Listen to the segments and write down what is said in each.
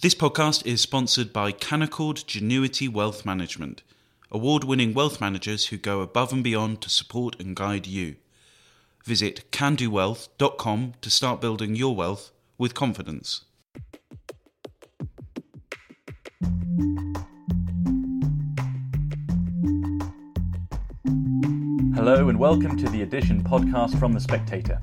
This podcast is sponsored by Canaccord Genuity Wealth Management, award winning wealth managers who go above and beyond to support and guide you. Visit candowealth.com to start building your wealth with confidence. Hello, and welcome to the Edition podcast from The Spectator.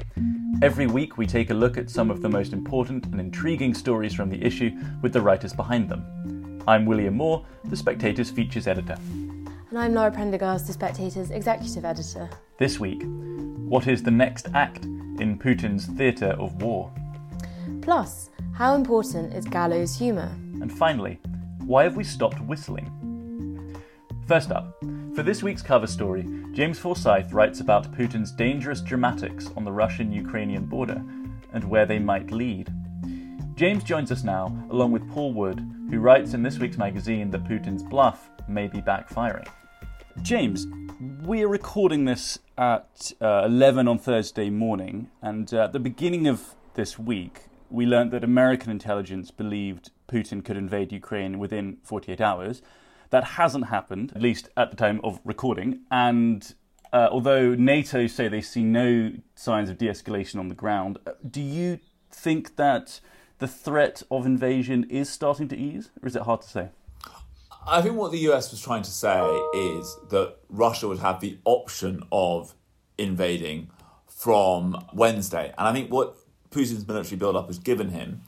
Every week, we take a look at some of the most important and intriguing stories from the issue with the writers behind them. I'm William Moore, The Spectator's features editor. And I'm Lara Prendergast, The Spectator's executive editor. This week, what is the next act in Putin's theatre of war? Plus, how important is gallows humour? And finally, why have we stopped whistling? First up, for this week's cover story, James Forsyth writes about Putin's dangerous dramatics on the Russian Ukrainian border and where they might lead. James joins us now, along with Paul Wood, who writes in this week's magazine that Putin's bluff may be backfiring. James, we're recording this at uh, 11 on Thursday morning, and uh, at the beginning of this week, we learned that American intelligence believed Putin could invade Ukraine within 48 hours. That hasn't happened, at least at the time of recording. And uh, although NATO say they see no signs of de escalation on the ground, uh, do you think that the threat of invasion is starting to ease, or is it hard to say? I think what the US was trying to say is that Russia would have the option of invading from Wednesday. And I think what Putin's military build-up has given him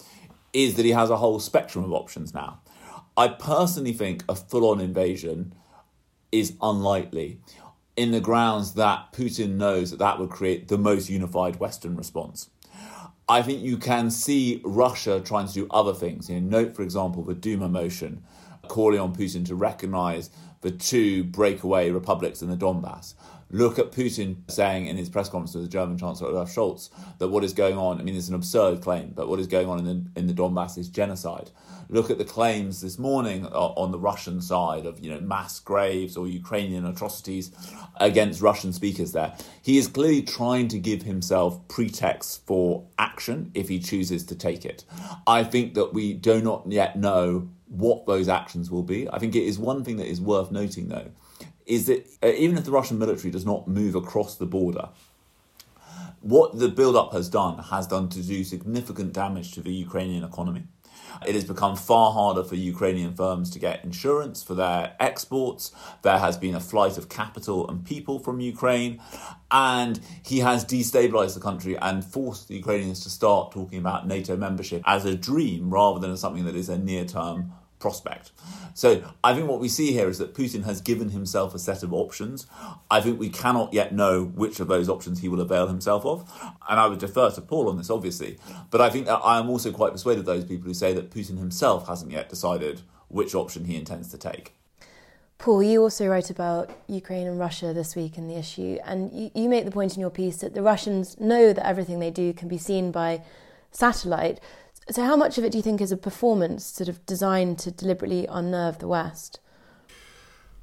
is that he has a whole spectrum of options now. I personally think a full on invasion is unlikely in the grounds that Putin knows that that would create the most unified Western response. I think you can see Russia trying to do other things. You know, note, for example, the Duma motion calling on Putin to recognize the two breakaway republics in the Donbass. Look at Putin saying in his press conference with the German Chancellor Olaf Scholz that what is going on, I mean, it's an absurd claim, but what is going on in the, in the Donbass is genocide. Look at the claims this morning on the Russian side of, you know, mass graves or Ukrainian atrocities against Russian speakers there. He is clearly trying to give himself pretexts for action if he chooses to take it. I think that we do not yet know what those actions will be. I think it is one thing that is worth noting, though, is that uh, even if the Russian military does not move across the border, what the build-up has done has done to do significant damage to the Ukrainian economy. It has become far harder for Ukrainian firms to get insurance for their exports. There has been a flight of capital and people from Ukraine. And he has destabilized the country and forced the Ukrainians to start talking about NATO membership as a dream rather than as something that is a near term prospect. So I think what we see here is that Putin has given himself a set of options. I think we cannot yet know which of those options he will avail himself of. And I would defer to Paul on this, obviously. But I think that I am also quite persuaded those people who say that Putin himself hasn't yet decided which option he intends to take. Paul, you also wrote about Ukraine and Russia this week in the issue, and you, you make the point in your piece that the Russians know that everything they do can be seen by satellite. So, how much of it do you think is a performance sort of designed to deliberately unnerve the West?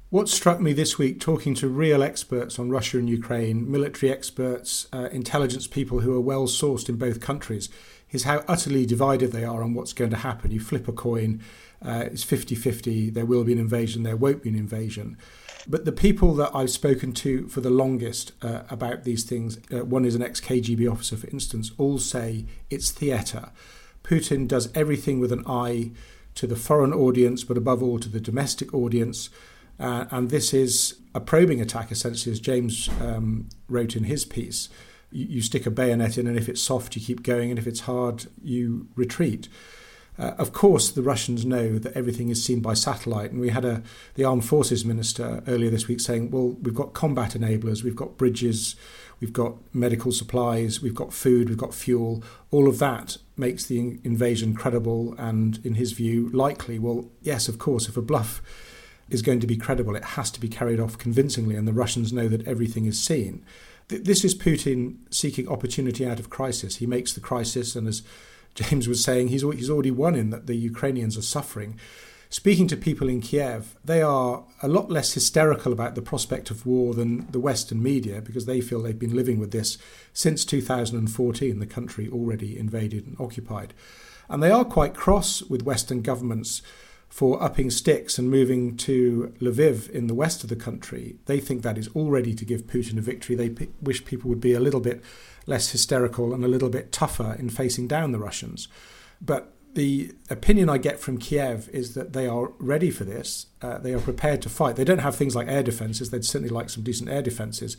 What struck me this week, talking to real experts on Russia and Ukraine, military experts, uh, intelligence people who are well sourced in both countries, is how utterly divided they are on what's going to happen. You flip a coin, uh, it's 50 50, there will be an invasion, there won't be an invasion. But the people that I've spoken to for the longest uh, about these things, uh, one is an ex KGB officer, for instance, all say it's theatre. Putin does everything with an eye to the foreign audience, but above all to the domestic audience. Uh, and this is a probing attack, essentially, as James um, wrote in his piece. You, you, stick a bayonet in, and if it's soft, you keep going, and if it's hard, you retreat. Uh, of course, the Russians know that everything is seen by satellite, and we had a the armed forces minister earlier this week saying, "Well, we've got combat enablers, we've got bridges, we've got medical supplies, we've got food, we've got fuel. All of that makes the invasion credible and, in his view, likely. Well, yes, of course, if a bluff is going to be credible, it has to be carried off convincingly, and the Russians know that everything is seen. This is Putin seeking opportunity out of crisis. He makes the crisis, and as James was saying, he's, he's already won in that the Ukrainians are suffering speaking to people in Kiev, they are a lot less hysterical about the prospect of war than the Western media because they feel they've been living with this since 2014, the country already invaded and occupied. And they are quite cross with Western governments for upping sticks and moving to Lviv in the west of the country. They think that is already to give Putin a victory. They p- wish people would be a little bit less hysterical and a little bit tougher in facing down the Russians. But the opinion I get from Kiev is that they are ready for this. Uh, they are prepared to fight. They don't have things like air defences. They'd certainly like some decent air defences.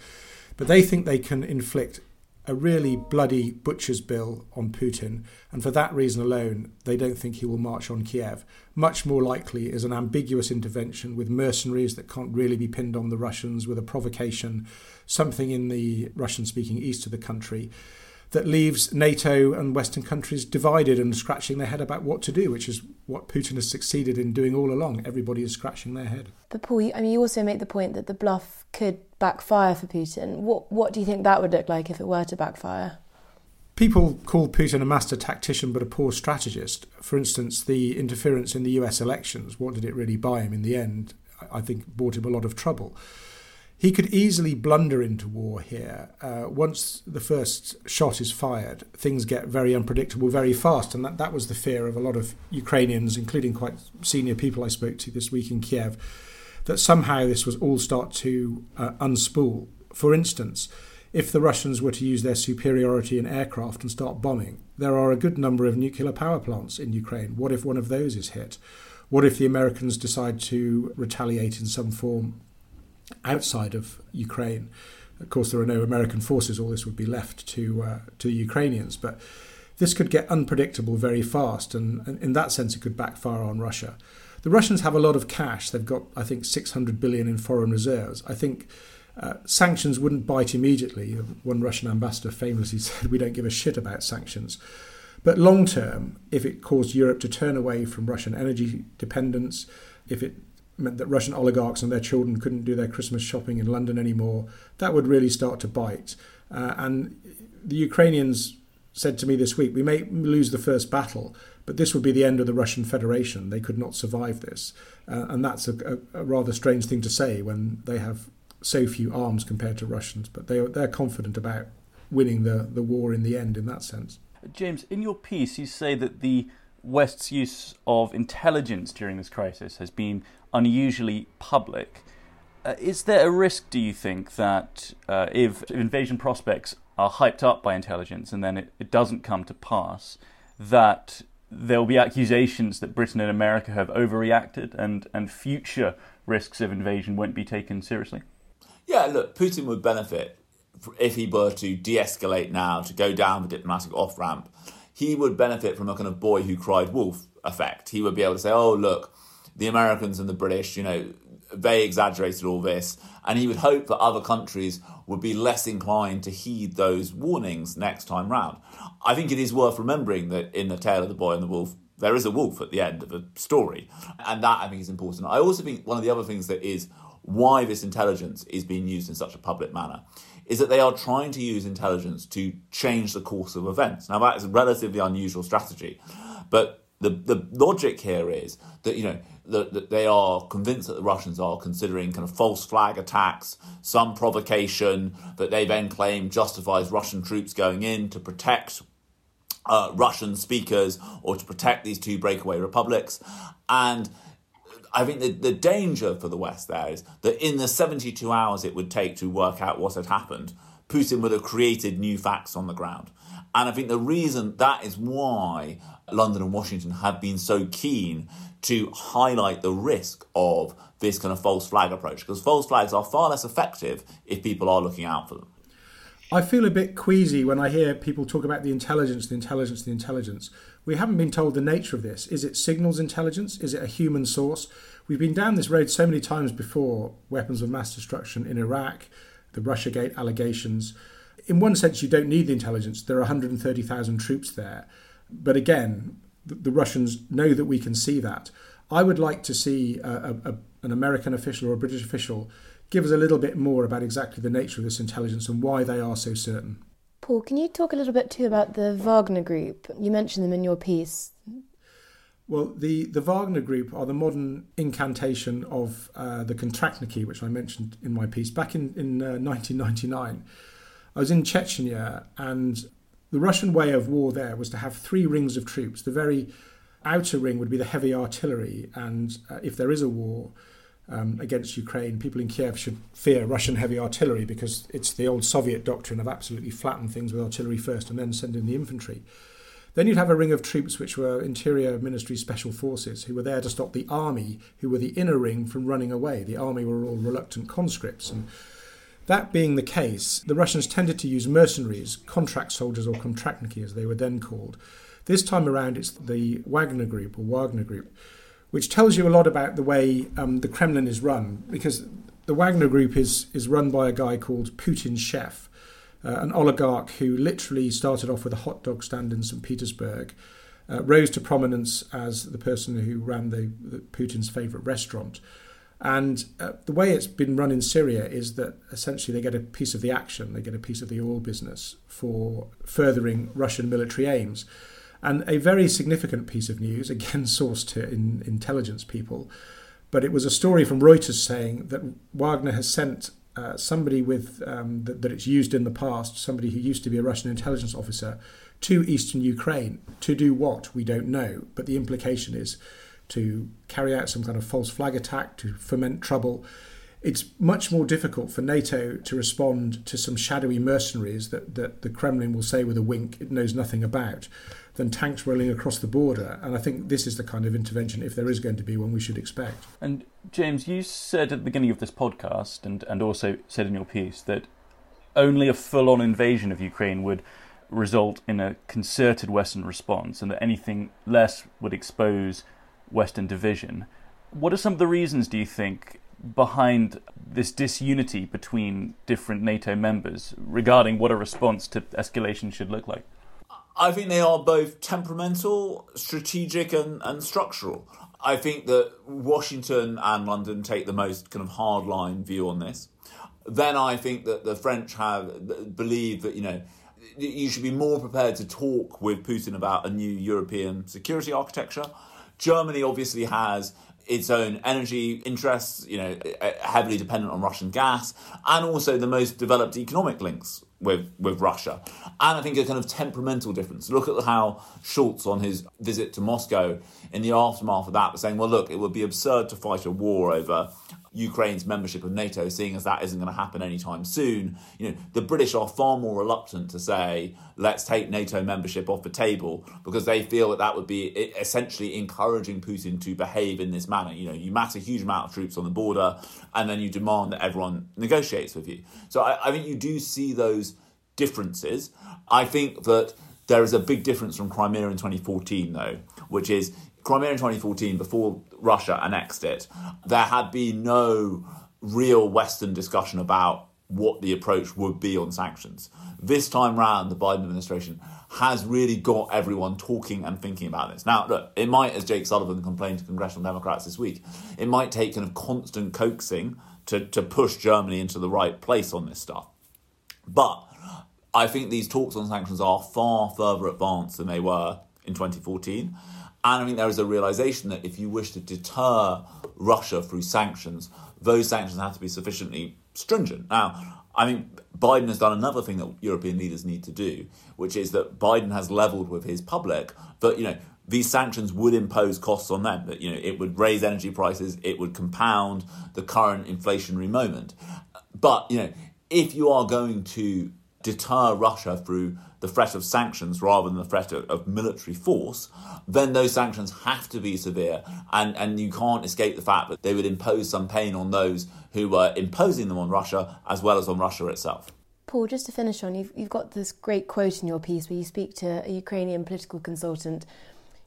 But they think they can inflict a really bloody butcher's bill on Putin, and for that reason alone, they don't think he will march on Kiev. Much more likely is an ambiguous intervention with mercenaries that can't really be pinned on the Russians, with a provocation, something in the Russian speaking east of the country that leaves NATO and Western countries divided and scratching their head about what to do, which is what Putin has succeeded in doing all along. Everybody is scratching their head. But Paul, I mean, you also make the point that the bluff could backfire for Putin. What what do you think that would look like if it were to backfire? People call Putin a master tactician but a poor strategist. For instance, the interference in the US elections, what did it really buy him in the end? I think brought him a lot of trouble. He could easily blunder into war here. Uh, once the first shot is fired, things get very unpredictable very fast, and that, that was the fear of a lot of Ukrainians, including quite senior people I spoke to this week in Kiev, that somehow this was all start to uh, unspool. For instance, if the Russians were to use their superiority in aircraft and start bombing, there are a good number of nuclear power plants in Ukraine. What if one of those is hit? What if the Americans decide to retaliate in some form outside of Ukraine. Of course, there are no American forces. All this would be left to uh, to the Ukrainians. But this could get unpredictable very fast, and, and, in that sense, it could backfire on Russia. The Russians have a lot of cash. They've got, I think, 600 billion in foreign reserves. I think uh, sanctions wouldn't bite immediately. One Russian ambassador famously said, "We don't give a shit about sanctions." But long term, if it caused Europe to turn away from Russian energy dependence, if it meant that Russian oligarchs and their children couldn't do their Christmas shopping in London anymore, that would really start to bite. Uh, and the Ukrainians said to me this week, we may lose the first battle, but this would be the end of the Russian Federation. They could not survive this. Uh, and that's a, a, a, rather strange thing to say when they have so few arms compared to Russians, but they they're confident about winning the, the war in the end in that sense. James, in your piece, you say that the West's use of intelligence during this crisis has been unusually public. Uh, is there a risk, do you think, that uh, if invasion prospects are hyped up by intelligence and then it, it doesn't come to pass, that there will be accusations that Britain and America have overreacted and, and future risks of invasion won't be taken seriously? Yeah, look, Putin would benefit if he were to de escalate now, to go down the diplomatic off ramp. He would benefit from a kind of boy who cried wolf effect. He would be able to say, oh, look, the Americans and the British, you know, they exaggerated all this, and he would hope that other countries would be less inclined to heed those warnings next time round. I think it is worth remembering that in the tale of the boy and the wolf, there is a wolf at the end of the story, and that I think is important. I also think one of the other things that is why this intelligence is being used in such a public manner is that they are trying to use intelligence to change the course of events. Now that is a relatively unusual strategy, but the the logic here is that you know that, that they are convinced that the Russians are considering kind of false flag attacks, some provocation that they then claim justifies Russian troops going in to protect uh, Russian speakers or to protect these two breakaway republics. And I think the, the danger for the West there is that in the 72 hours it would take to work out what had happened, Putin would have created new facts on the ground. And I think the reason that is why London and Washington have been so keen to highlight the risk of this kind of false flag approach because false flags are far less effective if people are looking out for them. I feel a bit queasy when I hear people talk about the intelligence, the intelligence, the intelligence. We haven't been told the nature of this. Is it signals intelligence? Is it a human source? We've been down this road so many times before weapons of mass destruction in Iraq, the Russiagate allegations. In one sense, you don't need the intelligence. There are 130,000 troops there. But again, the, the Russians know that we can see that. I would like to see a, a, an American official or a British official give us a little bit more about exactly the nature of this intelligence and why they are so certain. Paul, can you talk a little bit too about the Wagner Group? You mentioned them in your piece. Well, the, the Wagner group are the modern incantation of uh, the Kontraktniki, which I mentioned in my piece back in, in uh, 1999. I was in Chechnya, and the Russian way of war there was to have three rings of troops. The very outer ring would be the heavy artillery, and uh, if there is a war, um, against Ukraine, people in Kiev should fear Russian heavy artillery because it's the old Soviet doctrine of absolutely flatten things with artillery first and then send in the infantry. Then you'd have a ring of troops which were Interior Ministry Special Forces who were there to stop the army, who were the inner ring, from running away. The army were all reluctant conscripts. And that being the case, the Russians tended to use mercenaries, contract soldiers or kontraktniki as they were then called. This time around, it's the Wagner Group or Wagner Group which tells you a lot about the way um, the Kremlin is run, because the Wagner Group is, is run by a guy called Putin's chef, uh, an oligarch who literally started off with a hot dog stand in St. Petersburg, uh, rose to prominence as the person who ran the, the Putin's favourite restaurant. And uh, the way it's been run in Syria is that essentially they get a piece of the action, they get a piece of the oil business for furthering Russian military aims. And a very significant piece of news, again sourced to in, intelligence people, but it was a story from Reuters saying that Wagner has sent uh, somebody with um, that, that, it's used in the past, somebody who used to be a Russian intelligence officer, to eastern Ukraine. To do what? We don't know, but the implication is to carry out some kind of false flag attack to foment trouble. It's much more difficult for NATO to respond to some shadowy mercenaries that, that the Kremlin will say with a wink it knows nothing about than tanks rolling across the border. And I think this is the kind of intervention, if there is going to be one, we should expect. And James, you said at the beginning of this podcast, and, and also said in your piece, that only a full on invasion of Ukraine would result in a concerted Western response, and that anything less would expose Western division. What are some of the reasons, do you think, behind this disunity between different NATO members regarding what a response to escalation should look like? I think they are both temperamental, strategic, and, and structural. I think that Washington and London take the most kind of hardline view on this. Then I think that the French have believe that you know you should be more prepared to talk with Putin about a new European security architecture. Germany obviously has its own energy interests, you know, eh, eh, heavily dependent on Russian gas, and also the most developed economic links with with Russia. And I think a kind of temperamental difference. Look at how Scholz on his visit to Moscow in the aftermath of that was saying, well, look, it would be absurd to fight a war over Ukraine's membership of NATO, seeing as that isn't going to happen anytime soon. You know, the British are far more reluctant to say, let's take NATO membership off the table because they feel that that would be essentially encouraging Putin to behave in this manner. You know, you mass a huge amount of troops on the border and then you demand that everyone negotiates with you. So I, I think you do see those differences. I think that there is a big difference from Crimea in 2014, though, which is Crimea in 2014, before Russia annexed it, there had been no real Western discussion about what the approach would be on sanctions. This time round, the Biden administration has really got everyone talking and thinking about this. Now, look, it might, as Jake Sullivan complained to congressional Democrats this week, it might take kind of constant coaxing to, to push Germany into the right place on this stuff. But I think these talks on sanctions are far further advanced than they were in 2014. And I think there is a realization that if you wish to deter Russia through sanctions, those sanctions have to be sufficiently stringent. Now, I think Biden has done another thing that European leaders need to do, which is that Biden has leveled with his public that, you know, these sanctions would impose costs on them, that, you know, it would raise energy prices, it would compound the current inflationary moment. But, you know, if you are going to deter Russia through the threat of sanctions rather than the threat of, of, military force, then those sanctions have to be severe. And, and you can't escape the fact that they would impose some pain on those who were imposing them on Russia as well as on Russia itself. Paul, just to finish on, you've, you've got this great quote in your piece where you speak to a Ukrainian political consultant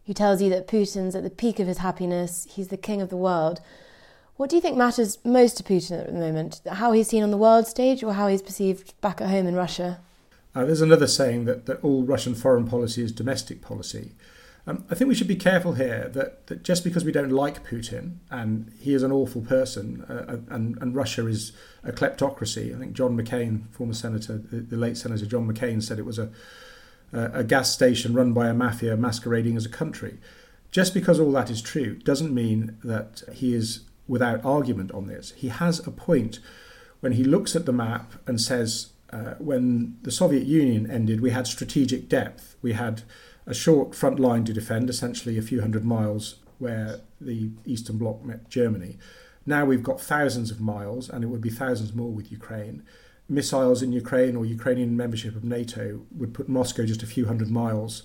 who tells you that Putin's at the peak of his happiness, he's the king of the world. What do you think matters most to Putin at the moment? How he's seen on the world stage or how he's perceived back at home in Russia? Uh, there's another saying that, that all Russian foreign policy is domestic policy. Um, I think we should be careful here that, that just because we don't like Putin and he is an awful person uh, uh and, and Russia is a kleptocracy, I think John McCain, former senator, the, the late Senator John McCain, said it was a, a, a gas station run by a mafia masquerading as a country. Just because all that is true doesn't mean that he is without argument on this. He has a point when he looks at the map and says uh, when the Soviet Union ended, we had strategic depth. We had a short front line to defend, essentially a few hundred miles where the Eastern Bloc met Germany. Now we've got thousands of miles, and it would be thousands more with Ukraine. Missiles in Ukraine or Ukrainian membership of NATO would put Moscow just a few hundred miles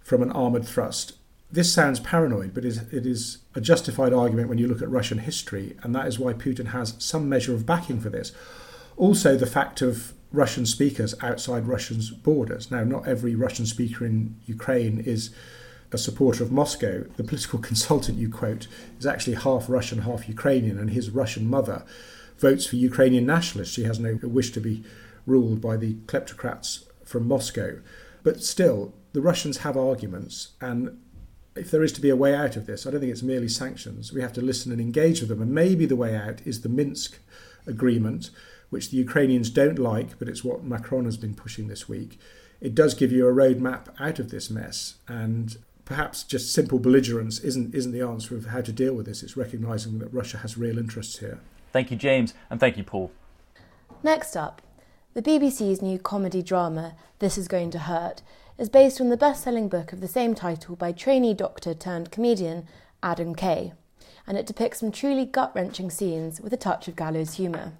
from an armoured thrust. This sounds paranoid, but it is a justified argument when you look at Russian history, and that is why Putin has some measure of backing for this. Also, the fact of Russian speakers outside Russia's borders. Now, not every Russian speaker in Ukraine is a supporter of Moscow. The political consultant you quote is actually half Russian, half Ukrainian, and his Russian mother votes for Ukrainian nationalists. She has no wish to be ruled by the kleptocrats from Moscow. But still, the Russians have arguments, and if there is to be a way out of this, I don't think it's merely sanctions. We have to listen and engage with them, and maybe the way out is the Minsk agreement, which the Ukrainians don't like, but it's what Macron has been pushing this week. It does give you a roadmap out of this mess, and perhaps just simple belligerence isn't isn't the answer of how to deal with this. It's recognizing that Russia has real interests here. Thank you, James, and thank you, Paul. Next up, the BBC's new comedy drama This Is Going to Hurt is based on the best-selling book of the same title by trainee doctor turned comedian Adam Kay, and it depicts some truly gut-wrenching scenes with a touch of gallows humour.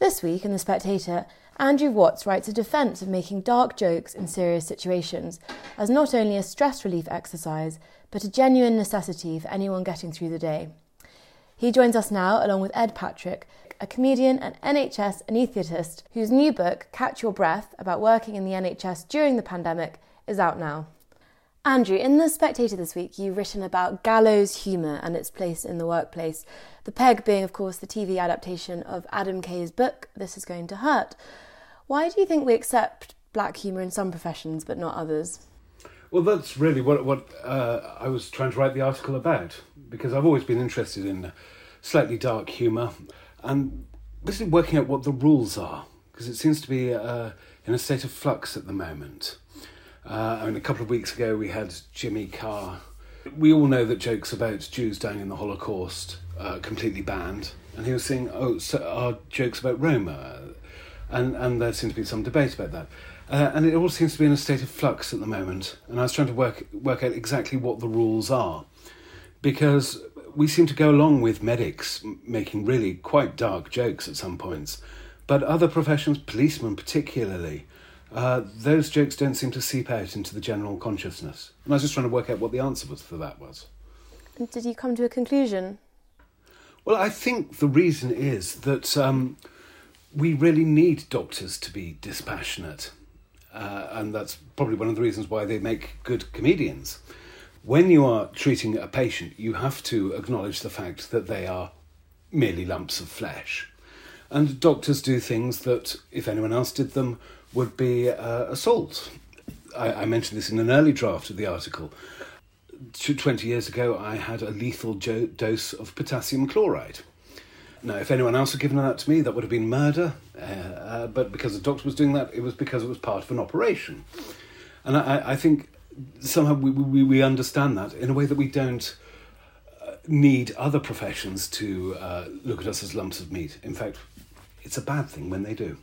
This week in The Spectator, Andrew Watts writes a defence of making dark jokes in serious situations as not only a stress relief exercise, but a genuine necessity for anyone getting through the day. He joins us now, along with Ed Patrick, a comedian and NHS anaesthetist whose new book, Catch Your Breath, about working in the NHS during the pandemic, is out now. Andrew, in The Spectator this week, you've written about gallows humour and its place in the workplace. The peg being, of course, the TV adaptation of Adam Kay's book, This Is Going to Hurt. Why do you think we accept black humour in some professions but not others? Well, that's really what what uh, I was trying to write the article about because I've always been interested in slightly dark humour and basically working out what the rules are because it seems to be uh, in a state of flux at the moment. Uh, I mean, a couple of weeks ago we had Jimmy Carr. We all know that jokes about Jews dying in the Holocaust are completely banned, and he was saying, "Oh, so are jokes about Roma?" And and there seems to be some debate about that. Uh, and it all seems to be in a state of flux at the moment. And I was trying to work work out exactly what the rules are, because we seem to go along with medics making really quite dark jokes at some points, but other professions, policemen particularly, uh, those jokes don't seem to seep out into the general consciousness. And I was just trying to work out what the answer was for that was. Did you come to a conclusion? Well, I think the reason is that um, we really need doctors to be dispassionate. Uh, and that's probably one of the reasons why they make good comedians. When you are treating a patient, you have to acknowledge the fact that they are merely lumps of flesh. And doctors do things that, if anyone else did them, would be uh, assault. I, I, mentioned this in an early draft of the article. 20 years ago, I had a lethal jo- dose of potassium chloride. Now, if anyone else had given that to me, that would have been murder. Uh, uh, but because the doctor was doing that, it was because it was part of an operation. And I, I think somehow we, we, we understand that in a way that we don't uh, need other professions to uh, look at us as lumps of meat. In fact, it's a bad thing when they do.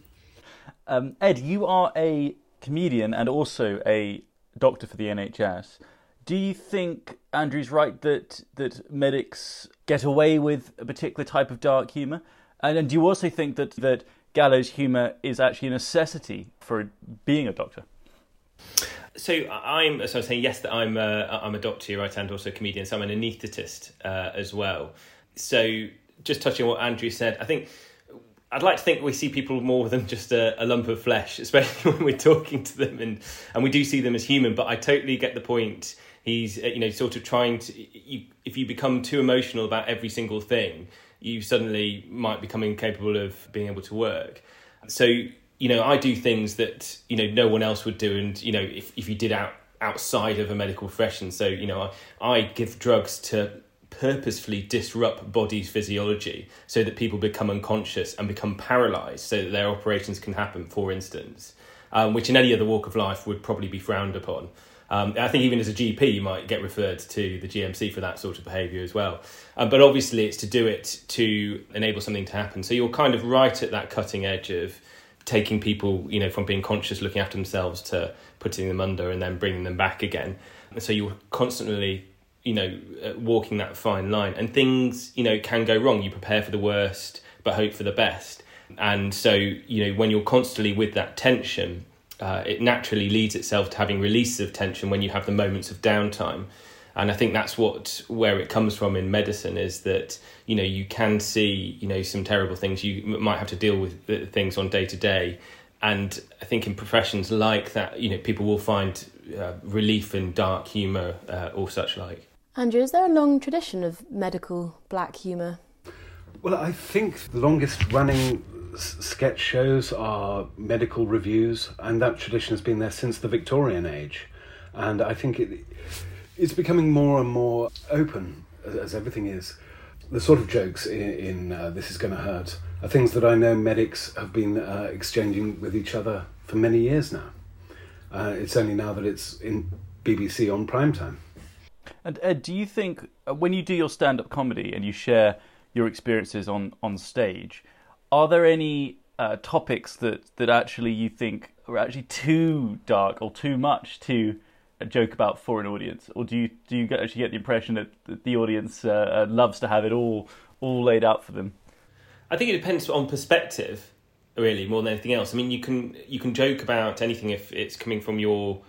Um, Ed, you are a comedian and also a doctor for the NHS. Do you think Andrew's right that that medics get away with a particular type of dark humour? And, and do you also think that that gallows humour is actually a necessity for being a doctor? So I'm so I'm saying yes that I'm a, I'm a doctor right and also a comedian so I'm an anaesthetist uh, as well. So just touching on what Andrew said I think I'd like to think we see people more than just a, a, lump of flesh especially when we're talking to them and and we do see them as human but I totally get the point. He's uh, you know sort of trying to you, if you become too emotional about every single thing you suddenly might become incapable of being able to work. So you know, I do things that you know no one else would do, and you know, if if you did out outside of a medical profession, so you know, I, I give drugs to purposefully disrupt body's physiology so that people become unconscious and become paralyzed, so that their operations can happen. For instance, um, which in any other walk of life would probably be frowned upon. Um, I think even as a GP, you might get referred to the GMC for that sort of behaviour as well. Um, but obviously, it's to do it to enable something to happen. So you're kind of right at that cutting edge of taking people, you know, from being conscious, looking after themselves to putting them under and then bringing them back again. And so you're constantly, you know, uh, walking that fine line. And things, you know, can go wrong. You prepare for the worst, but hope for the best. And so, you know, when you're constantly with that tension, uh, it naturally leads itself to having releases of tension when you have the moments of downtime and I think that's what where it comes from in medicine is that you know you can see you know some terrible things you might have to deal with things on day to day, and I think in professions like that you know people will find uh, relief in dark humour uh, or such like. Andrew, is there a long tradition of medical black humour? Well, I think the longest running sketch shows are medical reviews, and that tradition has been there since the Victorian age. And I think it, it's becoming more and more open, as, as everything is. The sort of jokes in, in uh, This Is Gonna Hurt are things that I know medics have been uh, exchanging with each other for many years now. Uh, it's only now that it's in BBC on prime time. And Ed, do you think uh, when you do your stand-up comedy and you share your experiences on, on stage, are there any uh, topics that, that actually you think are actually too dark or too much to a joke about for an audience, or do you do you actually get the impression that, the audience uh, uh, loves to have it all all laid out for them? I think it depends on perspective, really, more than anything else. I mean, you can you can joke about anything if it's coming from your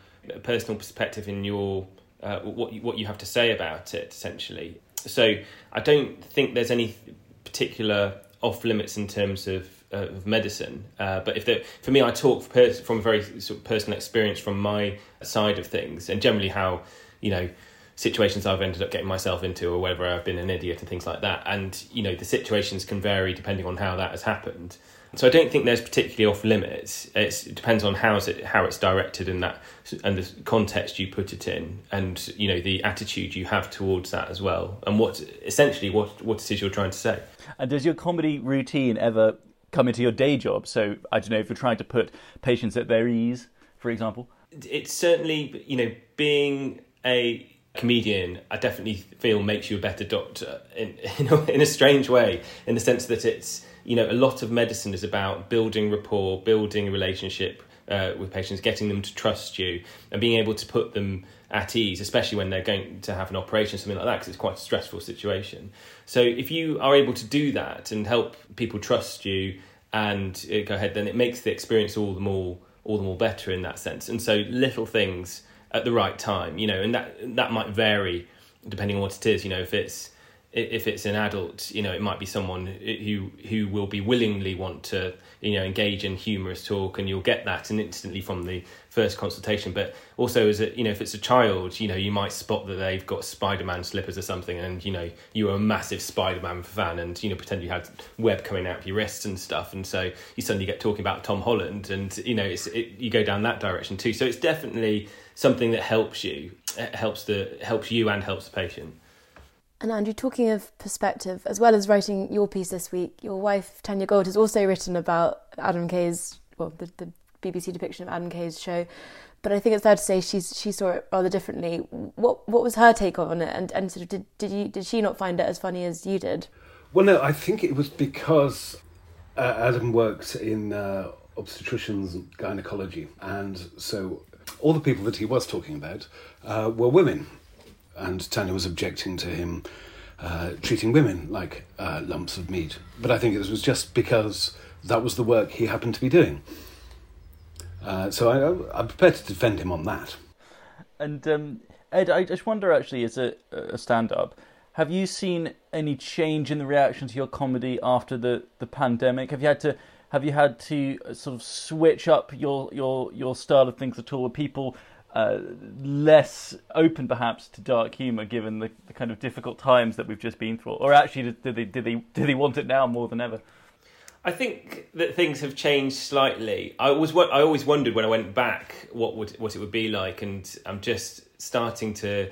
personal perspective and your uh, what what you have to say about it, essentially. So I don't think there's any particular off limits in terms of uh, of medicine. Uh, but if for me, I talk from a very sort of personal experience from my side of things, and generally how you know situations I've ended up getting myself into, or whether I've been an idiot and things like that. And you know the situations can vary depending on how that has happened. So I don't think there's particularly off limits. It's, it depends on how it how it's directed and that and the context you put it in, and you know the attitude you have towards that as well, and what essentially what what it is you're trying to say. And does your comedy routine ever come into your day job. So I don't know if you're trying to put patients at their ease, for example. It's certainly you know being a comedian, I definitely feel makes you a better doctor in in a, in a strange way, in the sense that it's you know a lot of medicine is about building rapport, building a relationship uh, with patients, getting them to trust you, and being able to put them at ease, especially when they're going to have an operation, something like that, because it's quite a stressful situation. So if you are able to do that and help people trust you and uh, go ahead, then it makes the experience all the more all the more better in that sense. And so little things at the right time, you know, and that that might vary depending on what it is. You know, if it's if it's an adult, you know, it might be someone who who will be willingly want to, you know, engage in humorous talk, and you'll get that and instantly from the first consultation. But also, as a, you know, if it's a child, you know, you might spot that they've got Spider-Man slippers or something, and you know, you are a massive Spider-Man fan, and you know, pretend you had web coming out of your wrists and stuff, and so you suddenly get talking about Tom Holland, and you know, it's it, you go down that direction too. So it's definitely something that helps you, it helps the helps you and helps the patient. And Andrew, talking of perspective, as well as writing your piece this week, your wife Tanya Gold has also written about Adam Kay's, well, the, the BBC depiction of Adam Kay's show. But I think it's fair to say she's she saw it rather differently. What what was her take on it, and and sort of did did you did she not find it as funny as you did? Well, no, I think it was because uh, Adam worked in uh, obstetricians and gynecology, and so all the people that he was talking about uh, were women and Tanya was objecting to him uh, treating women like uh, lumps of meat. But I think it was just because that was the work he happened to be doing. Uh, so I, am prepared to defend him on that. And um, Ed, I just wonder actually, as a, a stand up, have you seen any change in the reaction to your comedy after the, the pandemic? Have you had to have you had to sort of switch up your your your style of things at all? Are people uh, less open perhaps to dark humour given the, the, kind of difficult times that we've just been through or actually do they do they do they want it now more than ever I think that things have changed slightly. I was I always wondered when I went back what would what it would be like, and I'm just starting to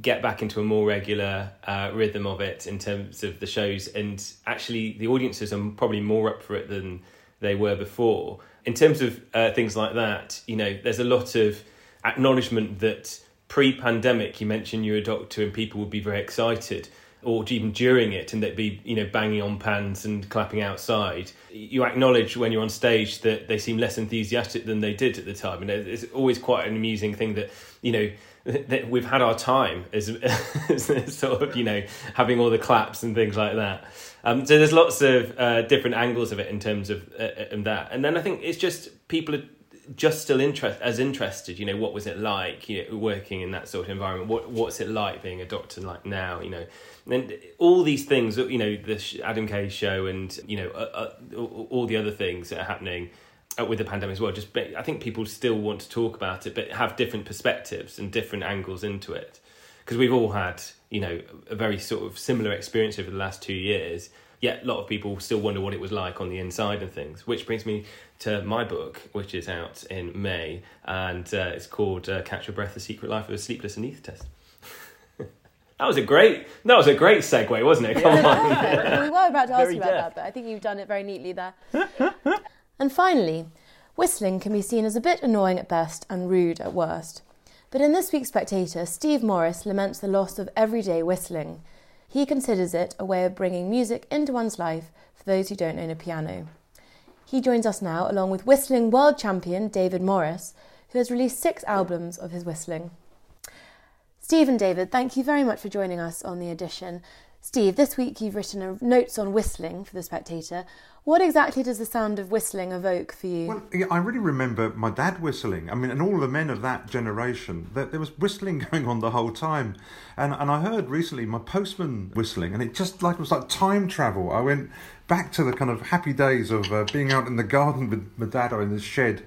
get back into a more regular uh, rhythm of it in terms of the shows, and actually the audiences are probably more up for it than they were before. In terms of uh, things like that, you know, there's a lot of acknowledgement that pre-pandemic you mentioned you're a doctor and people would be very excited or even during it, and they'd be you know banging on pans and clapping outside. You acknowledge when you're on stage that they seem less enthusiastic than they did at the time, and it's always quite an amusing thing that you know that we've had our time as, as sort of you know having all the claps and things like that. Um, so there's lots of uh, different angles of it in terms of uh, uh that, and then I think it's just people are just still interest as interested. You know, what was it like? You know, working in that sort of environment. What what's it like being a doctor like now? You know, and all these things. You know, the Adam Kay show, and you know, uh, uh, all the other things that are happening uh, with the pandemic as well. Just I think people still want to talk about it, but have different perspectives and different angles into it because we've all had you know a very sort of similar experience over the last two years. Yet a lot of people still wonder what it was like on the inside and things. Which brings me to my book, which is out in May, and uh, it's called uh, "Catch Your Breath: The Secret Life of a Sleepless Anaesthetist." That was a great. That was a great segue, wasn't it? Come on. we were about to ask you about that, but I think you've done it very neatly there. and finally, whistling can be seen as a bit annoying at best and rude at worst. But in this week's Spectator, Steve Morris laments the loss of everyday whistling. He considers it a way of bringing music into one's life for those who don't own a piano. He joins us now along with whistling world champion David Morris, who has released six albums of his whistling. Steve and David, thank you very much for joining us on the edition. Steve, this week you've written notes on whistling for The Spectator. What exactly does the sound of whistling evoke for you? Well, yeah, I really remember my dad whistling. I mean, and all the men of that generation, there, there, was whistling going on the whole time. And and I heard recently my postman whistling, and it just like it was like time travel. I went back to the kind of happy days of uh, being out in the garden with my dad or in the shed,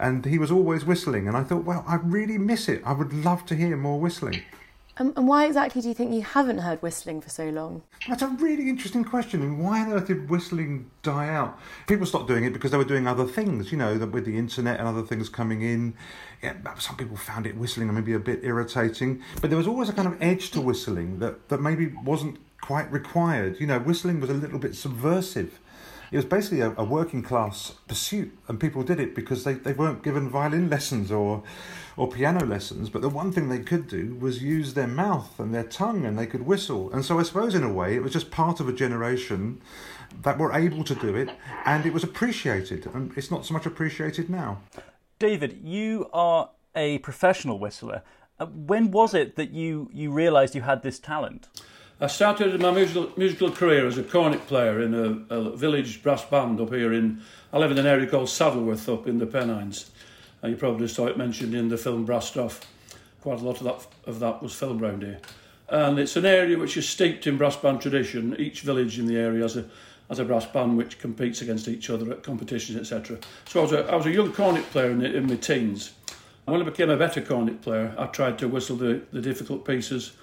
and he was always whistling. And I thought, well, I really miss it. I would love to hear more whistling. Um, and why exactly do you think you haven't heard whistling for so long? That's a really interesting question. Why on earth did whistling die out? People stopped doing it because they were doing other things, you know, with the internet and other things coming in. Yeah, some people found it whistling maybe a bit irritating, but there was always a kind of edge to whistling that, that maybe wasn't quite required. You know, whistling was a little bit subversive it was basically a, a, working class pursuit, and people did it because they, they weren't given violin lessons or or piano lessons. But the one thing they could do was use their mouth and their tongue, and they could whistle. And so I suppose in a way it was just part of a generation that were able to do it, and it was appreciated. And it's not so much appreciated now. David, you are a professional whistler. Uh, when was it that you you realised you had this talent? I started my musical, musical career as a cornet player in a, a, village brass band up here in. I live in an area called Saddleworth up in the Pennines. And you probably saw it mentioned in the film Brass Brassed Quite a lot of that, of that was filmed around here. And it's an area which is steeped in brass band tradition. Each village in the area has a, has a brass band which competes against each other at competitions, etc. So I was, a, I was a young cornet player in, in my teens. And when I became a better cornet player, I tried to whistle the, the difficult pieces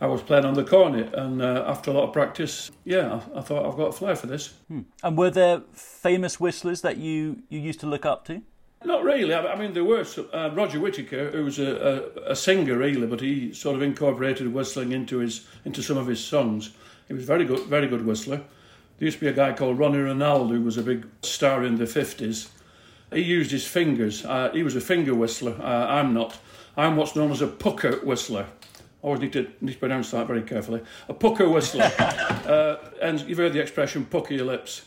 I was playing on the cornet, and uh, after a lot of practice, yeah, I, I, thought I've got a flair for this. Hmm. And were there famous whistlers that you, you used to look up to? Not really. I, I mean, there were uh, Roger Whittaker, who was a, a, a, singer really, but he sort of incorporated whistling into his into some of his songs. He was very good, very good whistler. There used to be a guy called Ronnie Ronalde, who was a big star in the fifties. He used his fingers. Uh, he was a finger whistler. Uh, I'm not. I'm what's known as a pucker whistler always need to, need to pronounce that very carefully. A pucker whistler. uh, and you've heard the expression pucker your lips.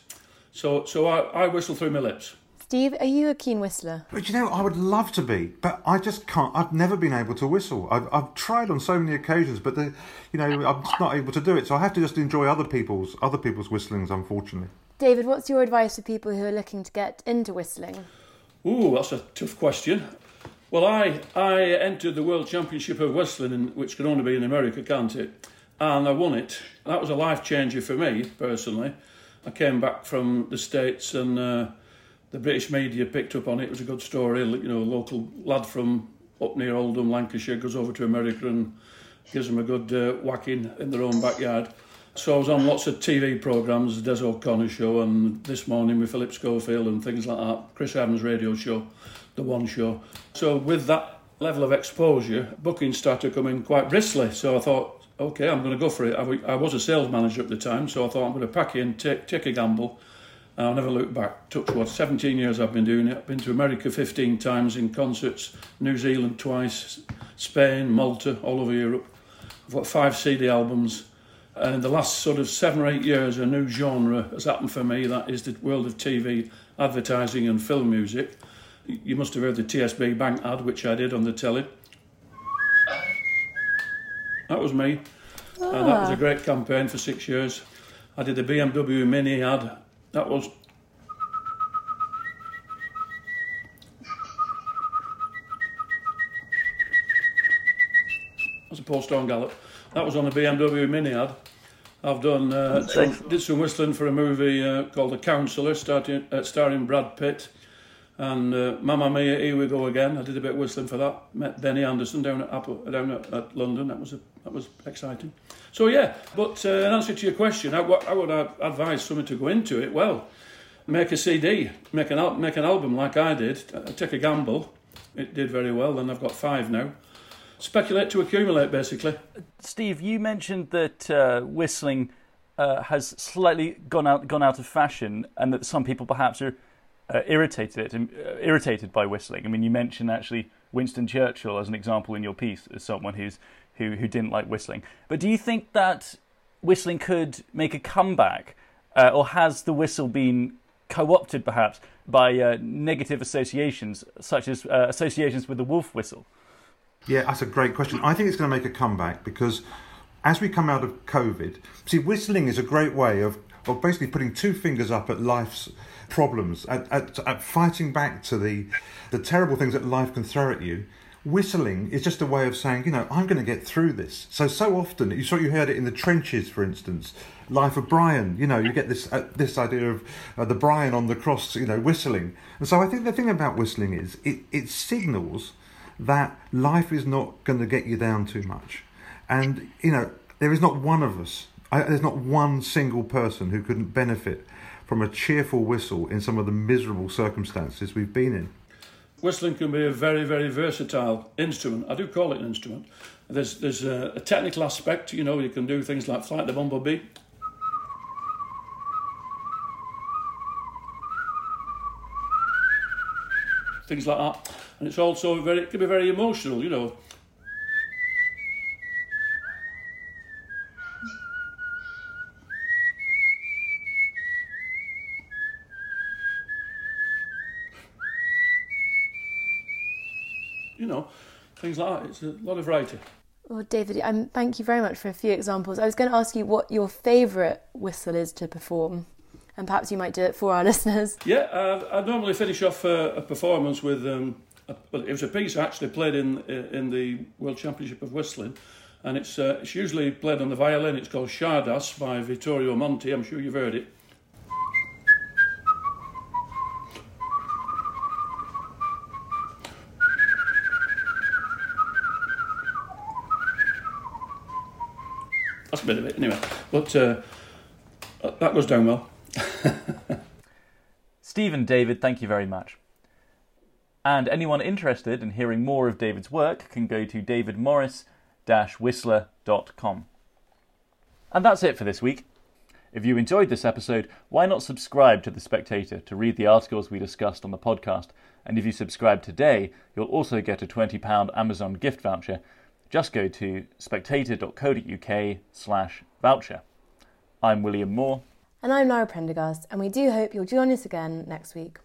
So, so I, I whistle through my lips. Steve, are you a keen whistler? But you know, I would love to be, but I just can't. I've never been able to whistle. I've, I've tried on so many occasions, but the, you know, I'm just not able to do it. So I have to just enjoy other people's other people's whistlings, unfortunately. David, what's your advice for people who are looking to get into whistling? Ooh, that's a tough question. Well, I, I entered the World Championship of Wrestling, in, which can only be in America, can't it? And I won it. That was a life changer for me, personally. I came back from the States and uh, the British media picked up on it. It was a good story. You know, a local lad from up near Oldham, Lancashire, goes over to America and gives them a good uh, whacking in their own backyard. So I was on lots of TV programmes, the Des O'Connor show, and this morning with Philip Schofield and things like that, Chris Evans radio show the one show. So with that level of exposure, bookings started coming quite briskly. So I thought, okay, I'm going to go for it. I, was a sales manager at the time, so I thought I'm going to pack in, take, take a gamble. And I'll never look back. Touch what, 17 years I've been doing it. I've been to America 15 times in concerts, New Zealand twice, Spain, Malta, all over Europe. I've got five CD albums. And in the last sort of seven or eight years, a new genre has happened for me. That is the world of TV, advertising, and film music. You must have heard the TSB bank ad, which I did on the telly. That was me. And that was a great campaign for six years. I did the BMW Mini ad. That was. That was a Post Horn Gallop. That was on the BMW Mini ad. I've done uh, some, did some whistling for a movie uh, called The Counsellor, starting, uh, starring Brad Pitt. And uh, Mamma Mia, here we go again. I did a bit of whistling for that. Met Benny Andersson down at Apple, down at, at London. That was a, that was exciting. So yeah, but uh, in answer to your question, I, I would advise someone to go into it. Well, make a CD, make an al- make an album like I did. Uh, take a gamble. It did very well. And I've got five now. Speculate to accumulate, basically. Steve, you mentioned that uh, whistling uh, has slightly gone out gone out of fashion, and that some people perhaps are uh, irritated uh, irritated by whistling. I mean, you mentioned actually Winston Churchill as an example in your piece as someone who's who who didn't like whistling. But do you think that whistling could make a comeback, uh, or has the whistle been co-opted perhaps by uh, negative associations, such as uh, associations with the wolf whistle? Yeah, that's a great question. I think it's going to make a comeback because as we come out of COVID, see, whistling is a great way of, of basically putting two fingers up at life's problems, at, at, at fighting back to the, the terrible things that life can throw at you. Whistling is just a way of saying, you know, I'm going to get through this. So, so often, you saw you heard it in the trenches, for instance, Life of Brian. You know, you get this uh, this idea of uh, the Brian on the cross, you know, whistling. And so, I think the thing about whistling is it it signals that life is not going to get you down too much, and you know, there is not one of us. I, there's not one single person who couldn't benefit from a cheerful whistle in some of the miserable circumstances we've been in. Whistling can be a very, very versatile instrument. I do call it an instrument. There's, there's a, a technical aspect, you know, you can do things like flight the bumblebee. Things like that. And it's also very, it can be very emotional, you know. you know, things like that. It's a lot of variety. Well, David, um, thank you very much for a few examples. I was going to ask you what your favourite whistle is to perform, and perhaps you might do it for our listeners. Yeah, uh, I normally finish off a, a performance with. Um, a, well, it was a piece I actually played in in the World Championship of Whistling, and it's uh, it's usually played on the violin. It's called Czardas by Vittorio Monti. I'm sure you've heard it. A bit of it, anyway. But uh, that goes down well. Stephen, David, thank you very much. And anyone interested in hearing more of David's work can go to davidmorris-whistler.com. And that's it for this week. If you enjoyed this episode, why not subscribe to The Spectator to read the articles we discussed on the podcast? And if you subscribe today, you'll also get a £20 Amazon gift voucher just go to spectator.co.uk slash voucher. I'm William Moore. And I'm Lara Prendergast, and we do hope you'll join us again next week.